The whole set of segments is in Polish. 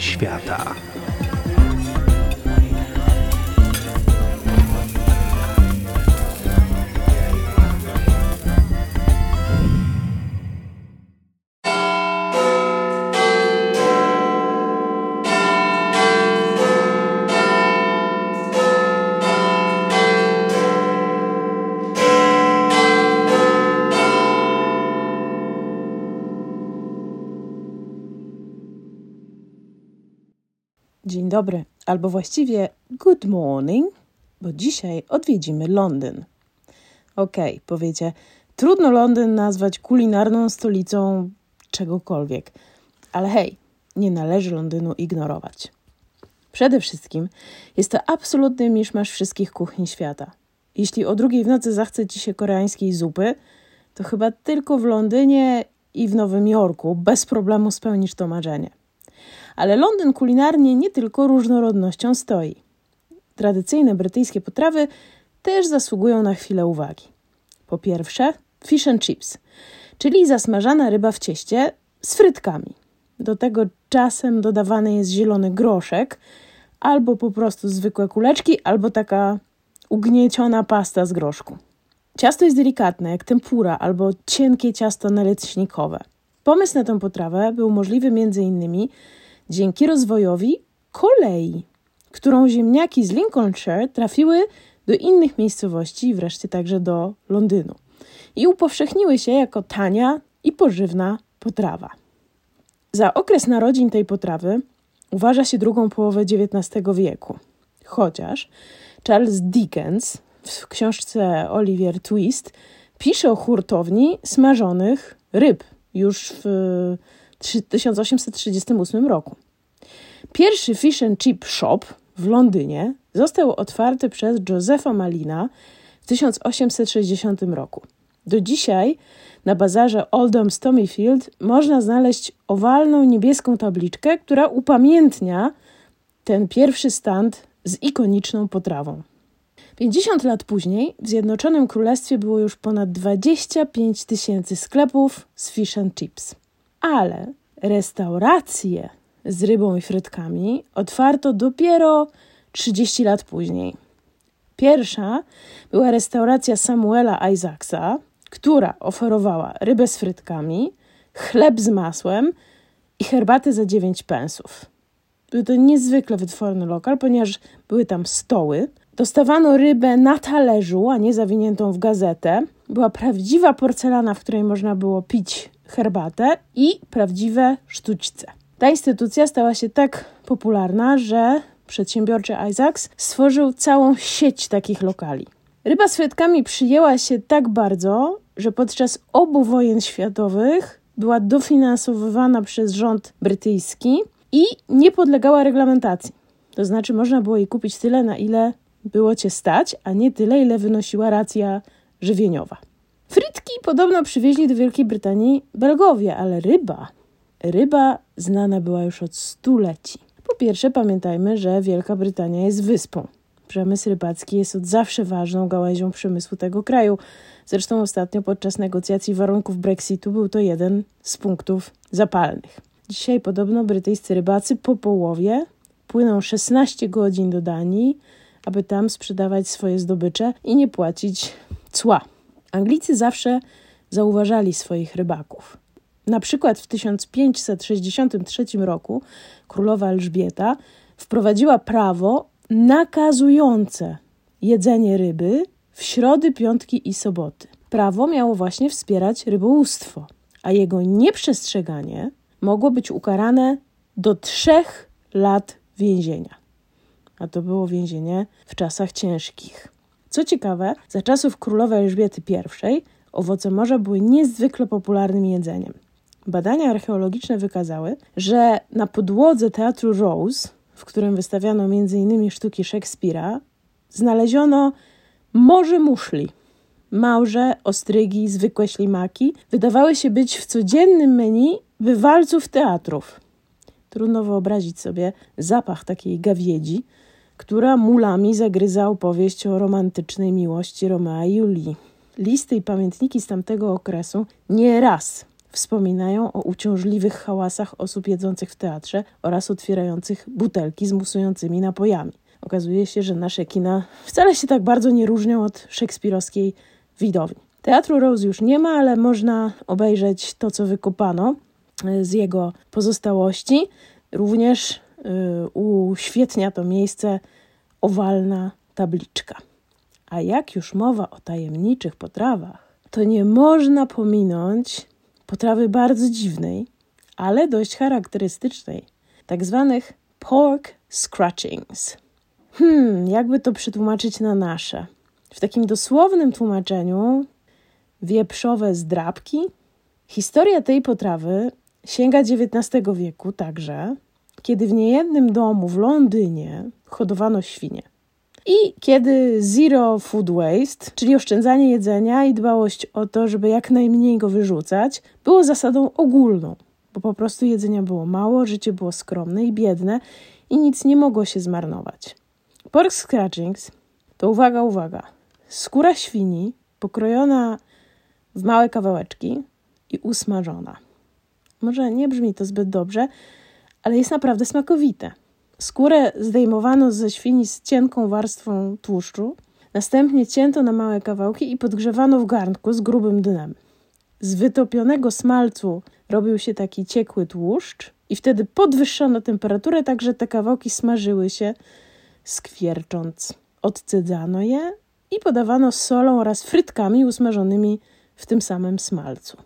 świata. Dzień dobry, albo właściwie good morning, bo dzisiaj odwiedzimy Londyn. Okej, okay, powiecie, trudno Londyn nazwać kulinarną stolicą czegokolwiek, ale hej, nie należy Londynu ignorować. Przede wszystkim jest to absolutny miszmasz wszystkich kuchni świata. Jeśli o drugiej w nocy zachce ci się koreańskiej zupy, to chyba tylko w Londynie i w Nowym Jorku bez problemu spełnisz to marzenie. Ale Londyn kulinarnie nie tylko różnorodnością stoi. Tradycyjne brytyjskie potrawy też zasługują na chwilę uwagi. Po pierwsze, fish and chips, czyli zasmażana ryba w cieście z frytkami. Do tego czasem dodawany jest zielony groszek, albo po prostu zwykłe kuleczki, albo taka ugnieciona pasta z groszku. Ciasto jest delikatne, jak tempura albo cienkie ciasto naleśnikowe. Pomysł na tę potrawę był możliwy m.in dzięki rozwojowi kolei, którą ziemniaki z Lincolnshire trafiły do innych miejscowości i wreszcie także do Londynu. I upowszechniły się jako tania i pożywna potrawa. Za okres narodzin tej potrawy uważa się drugą połowę XIX wieku, chociaż Charles Dickens w książce Oliver Twist pisze o hurtowni smażonych ryb już w 1838 roku. Pierwszy fish and chip shop w Londynie został otwarty przez Josepha Malina w 1860 roku. Do dzisiaj na bazarze Oldham Stomyfield można znaleźć owalną niebieską tabliczkę, która upamiętnia ten pierwszy stand z ikoniczną potrawą. 50 lat później w Zjednoczonym Królestwie było już ponad 25 tysięcy sklepów z fish and chips. Ale restauracje z rybą i frytkami otwarto dopiero 30 lat później. Pierwsza była restauracja Samuela Isaacsa, która oferowała rybę z frytkami, chleb z masłem i herbatę za 9 pensów. Był to niezwykle wytworny lokal, ponieważ były tam stoły. Dostawano rybę na talerzu, a nie zawiniętą w gazetę. Była prawdziwa porcelana, w której można było pić herbatę i prawdziwe sztućce. Ta instytucja stała się tak popularna, że przedsiębiorczy Isaacs stworzył całą sieć takich lokali. Ryba z frytkami przyjęła się tak bardzo, że podczas obu wojen światowych była dofinansowywana przez rząd brytyjski i nie podlegała reglamentacji. To znaczy, można było jej kupić tyle, na ile było cię stać, a nie tyle, ile wynosiła racja żywieniowa. Frytki podobno przywieźli do Wielkiej Brytanii Belgowie, ale ryba. Ryba znana była już od stuleci. Po pierwsze, pamiętajmy, że Wielka Brytania jest wyspą. Przemysł rybacki jest od zawsze ważną gałęzią przemysłu tego kraju. Zresztą ostatnio podczas negocjacji warunków Brexitu był to jeden z punktów zapalnych. Dzisiaj podobno brytyjscy rybacy po połowie płyną 16 godzin do Danii, aby tam sprzedawać swoje zdobycze i nie płacić cła. Anglicy zawsze zauważali swoich rybaków. Na przykład w 1563 roku królowa Elżbieta wprowadziła prawo nakazujące jedzenie ryby w środy, piątki i soboty. Prawo miało właśnie wspierać rybołówstwo, a jego nieprzestrzeganie mogło być ukarane do trzech lat więzienia. A to było więzienie w czasach ciężkich. Co ciekawe, za czasów królowej Elżbiety I owoce morza były niezwykle popularnym jedzeniem. Badania archeologiczne wykazały, że na podłodze teatru Rose, w którym wystawiano m.in. sztuki Szekspira, znaleziono morze muszli. Małże, ostrygi, zwykłe ślimaki wydawały się być w codziennym menu wywalców teatrów. Trudno wyobrazić sobie zapach takiej gawiedzi, która mulami zagryza opowieść o romantycznej miłości Romea i Julii. Listy i pamiętniki z tamtego okresu nie raz wspominają o uciążliwych hałasach osób jedzących w teatrze oraz otwierających butelki z musującymi napojami. Okazuje się, że nasze kina wcale się tak bardzo nie różnią od szekspirowskiej widowni. Teatru Rose już nie ma, ale można obejrzeć to, co wykopano z jego pozostałości. Również uświetnia to miejsce owalna tabliczka. A jak już mowa o tajemniczych potrawach, to nie można pominąć potrawy bardzo dziwnej, ale dość charakterystycznej, tak zwanych pork scratchings. Hmm, jakby to przetłumaczyć na nasze? W takim dosłownym tłumaczeniu wieprzowe zdrabki. Historia tej potrawy sięga XIX wieku także, kiedy w niejednym domu w Londynie hodowano świnie. I kiedy zero food waste, czyli oszczędzanie jedzenia i dbałość o to, żeby jak najmniej go wyrzucać, było zasadą ogólną, bo po prostu jedzenia było mało, życie było skromne i biedne i nic nie mogło się zmarnować. Pork scratchings to uwaga, uwaga, skóra świni pokrojona w małe kawałeczki i usmażona. Może nie brzmi to zbyt dobrze, ale jest naprawdę smakowite. Skórę zdejmowano ze świni z cienką warstwą tłuszczu, następnie cięto na małe kawałki i podgrzewano w garnku z grubym dnem. Z wytopionego smalcu robił się taki ciekły tłuszcz i wtedy podwyższono temperaturę, tak że te kawałki smażyły się skwiercząc. Odcydzano je i podawano solą oraz frytkami usmażonymi w tym samym smalcu.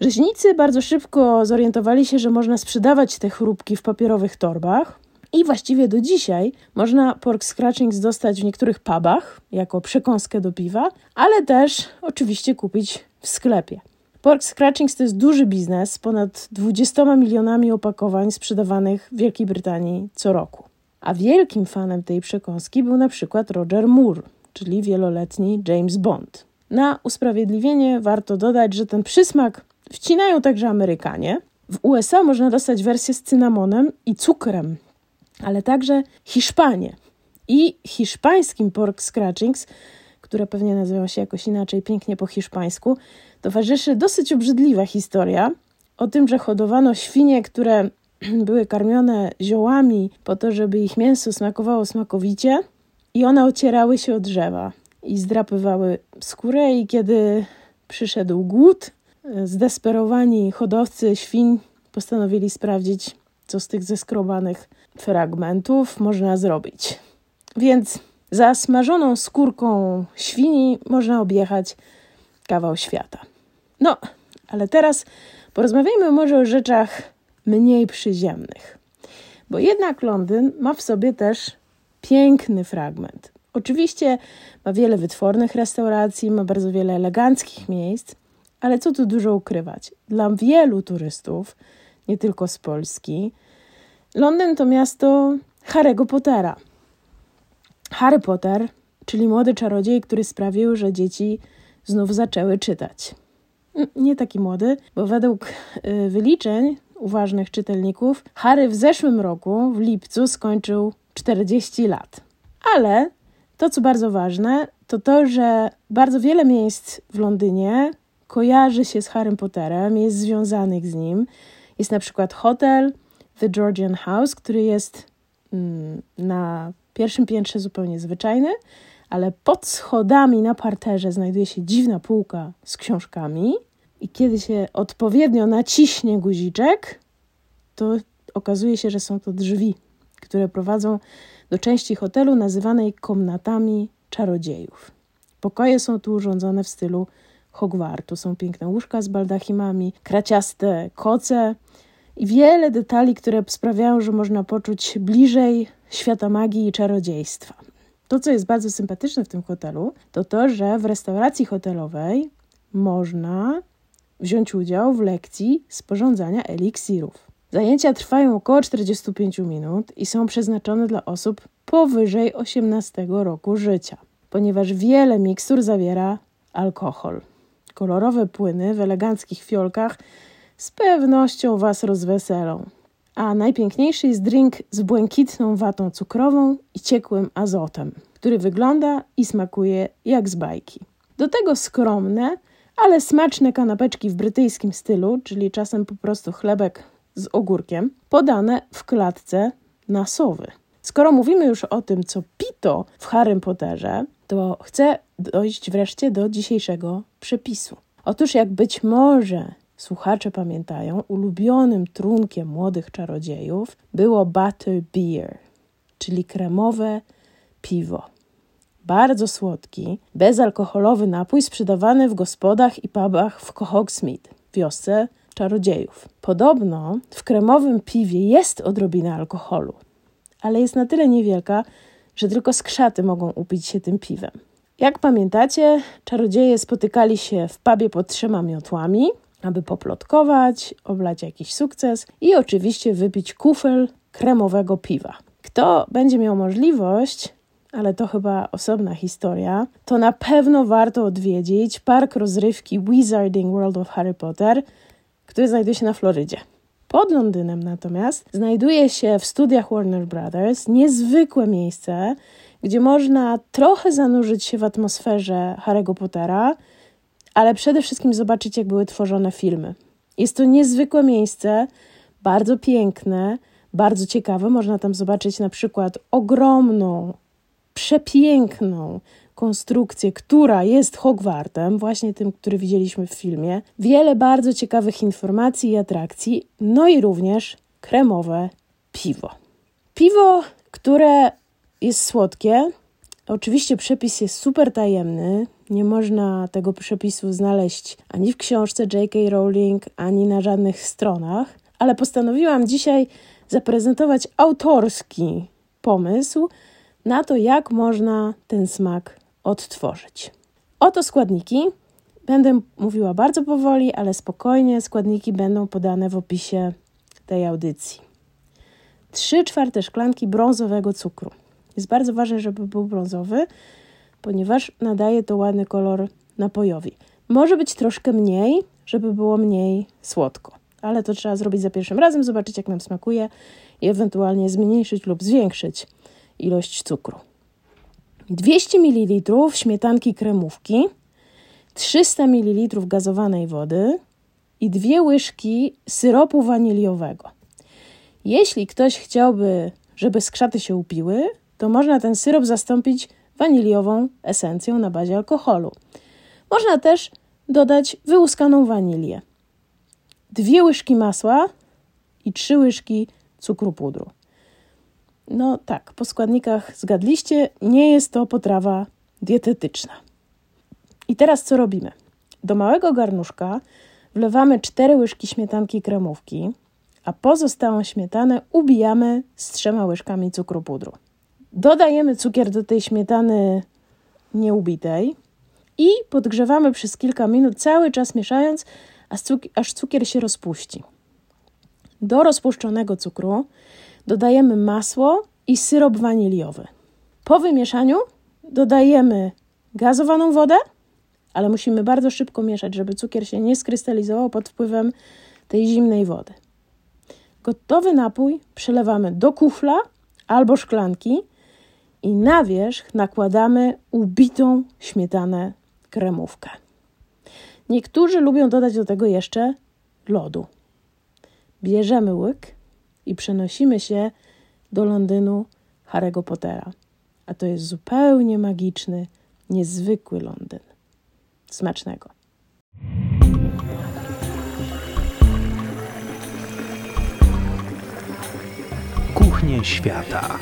Rzeźnicy bardzo szybko zorientowali się, że można sprzedawać te chrupki w papierowych torbach, i właściwie do dzisiaj można pork scratchings dostać w niektórych pubach jako przekąskę do piwa, ale też oczywiście kupić w sklepie. Pork scratchings to jest duży biznes z ponad 20 milionami opakowań sprzedawanych w Wielkiej Brytanii co roku. A wielkim fanem tej przekąski był na przykład Roger Moore, czyli wieloletni James Bond. Na usprawiedliwienie warto dodać, że ten przysmak wcinają także Amerykanie. W USA można dostać wersję z cynamonem i cukrem, ale także Hiszpanie. I hiszpańskim pork scratchings, które pewnie nazywa się jakoś inaczej, pięknie po hiszpańsku, towarzyszy dosyć obrzydliwa historia o tym, że hodowano świnie, które były karmione ziołami po to, żeby ich mięso smakowało smakowicie i one ocierały się od drzewa i zdrapywały skórę i kiedy przyszedł głód, zdesperowani hodowcy świń postanowili sprawdzić, co z tych zeskrobanych fragmentów można zrobić. Więc za smażoną skórką świni można objechać kawał świata. No, ale teraz porozmawiajmy może o rzeczach mniej przyziemnych. Bo jednak Londyn ma w sobie też piękny fragment. Oczywiście ma wiele wytwornych restauracji, ma bardzo wiele eleganckich miejsc, ale co tu dużo ukrywać? Dla wielu turystów, nie tylko z Polski, Londyn to miasto Harry'ego Pottera. Harry Potter, czyli młody czarodziej, który sprawił, że dzieci znów zaczęły czytać. Nie taki młody, bo według y, wyliczeń uważnych czytelników, Harry w zeszłym roku, w lipcu, skończył 40 lat. Ale to, co bardzo ważne, to to, że bardzo wiele miejsc w Londynie kojarzy się z Harrym Potterem, jest związanych z nim. Jest na przykład hotel, The Georgian House, który jest mm, na pierwszym piętrze zupełnie zwyczajny, ale pod schodami na parterze znajduje się dziwna półka z książkami. I kiedy się odpowiednio naciśnie guziczek, to okazuje się, że są to drzwi, które prowadzą do części hotelu nazywanej komnatami czarodziejów. Pokoje są tu urządzone w stylu Hogwartu. Są piękne łóżka z baldachimami, kraciaste koce, i wiele detali, które sprawiają, że można poczuć bliżej świata magii i czarodziejstwa. To, co jest bardzo sympatyczne w tym hotelu, to to, że w restauracji hotelowej można wziąć udział w lekcji sporządzania eliksirów. Zajęcia trwają około 45 minut i są przeznaczone dla osób powyżej 18 roku życia, ponieważ wiele mikstur zawiera alkohol. Kolorowe płyny w eleganckich fiolkach z pewnością Was rozweselą. A najpiękniejszy jest drink z błękitną watą cukrową i ciekłym azotem, który wygląda i smakuje jak z bajki. Do tego skromne, ale smaczne kanapeczki w brytyjskim stylu, czyli czasem po prostu chlebek z ogórkiem, podane w klatce na sowy. Skoro mówimy już o tym, co pito w Harrym Potterze, to chcę dojść wreszcie do dzisiejszego przepisu. Otóż, jak być może słuchacze pamiętają, ulubionym trunkiem młodych czarodziejów było butter beer, czyli kremowe piwo. Bardzo słodki, bezalkoholowy napój sprzedawany w gospodach i pubach w Hogsmeade, wiosce czarodziejów. Podobno w kremowym piwie jest odrobina alkoholu, ale jest na tyle niewielka, że tylko skrzaty mogą upić się tym piwem. Jak pamiętacie, czarodzieje spotykali się w pubie pod trzema miotłami, aby poplotkować, oblać jakiś sukces i oczywiście wypić kufel kremowego piwa. Kto będzie miał możliwość, ale to chyba osobna historia, to na pewno warto odwiedzić park rozrywki Wizarding World of Harry Potter, który znajduje się na Florydzie. Pod Londynem natomiast znajduje się w studiach Warner Brothers niezwykłe miejsce, gdzie można trochę zanurzyć się w atmosferze Harry'ego Pottera, ale przede wszystkim zobaczyć, jak były tworzone filmy. Jest to niezwykłe miejsce, bardzo piękne, bardzo ciekawe. Można tam zobaczyć na przykład ogromną, przepiękną konstrukcję, która jest Hogwartem, właśnie tym, który widzieliśmy w filmie. Wiele bardzo ciekawych informacji i atrakcji, no i również kremowe piwo. Piwo, które jest słodkie. Oczywiście przepis jest super tajemny. Nie można tego przepisu znaleźć ani w książce J.K. Rowling, ani na żadnych stronach, ale postanowiłam dzisiaj zaprezentować autorski pomysł na to, jak można ten smak odtworzyć. Oto składniki. Będę mówiła bardzo powoli, ale spokojnie. Składniki będą podane w opisie tej audycji. 3 czwarte szklanki brązowego cukru. Jest bardzo ważne, żeby był brązowy, ponieważ nadaje to ładny kolor napojowi. Może być troszkę mniej, żeby było mniej słodko, ale to trzeba zrobić za pierwszym razem, zobaczyć jak nam smakuje i ewentualnie zmniejszyć lub zwiększyć ilość cukru. 200 ml śmietanki kremówki, 300 ml gazowanej wody i dwie łyżki syropu waniliowego. Jeśli ktoś chciałby, żeby skrzaty się upiły, to można ten syrop zastąpić waniliową esencją na bazie alkoholu. Można też dodać wyłuskaną wanilię. Dwie łyżki masła i trzy łyżki cukru pudru. No tak, po składnikach zgadliście, nie jest to potrawa dietetyczna. I teraz co robimy? Do małego garnuszka wlewamy 4 łyżki śmietanki kremówki, a pozostałą śmietanę ubijamy z trzema łyżkami cukru pudru. Dodajemy cukier do tej śmietany nieubitej i podgrzewamy przez kilka minut, cały czas mieszając, aż cukier się rozpuści. Do rozpuszczonego cukru dodajemy masło i syrop waniliowy. Po wymieszaniu dodajemy gazowaną wodę, ale musimy bardzo szybko mieszać, żeby cukier się nie skrystalizował pod wpływem tej zimnej wody. Gotowy napój przelewamy do kufla albo szklanki i na wierzch nakładamy ubitą śmietanę kremówkę. Niektórzy lubią dodać do tego jeszcze lodu. Bierzemy łyk i przenosimy się do Londynu Harry'ego Pottera. A to jest zupełnie magiczny, niezwykły Londyn. Smacznego. Kuchnie świata.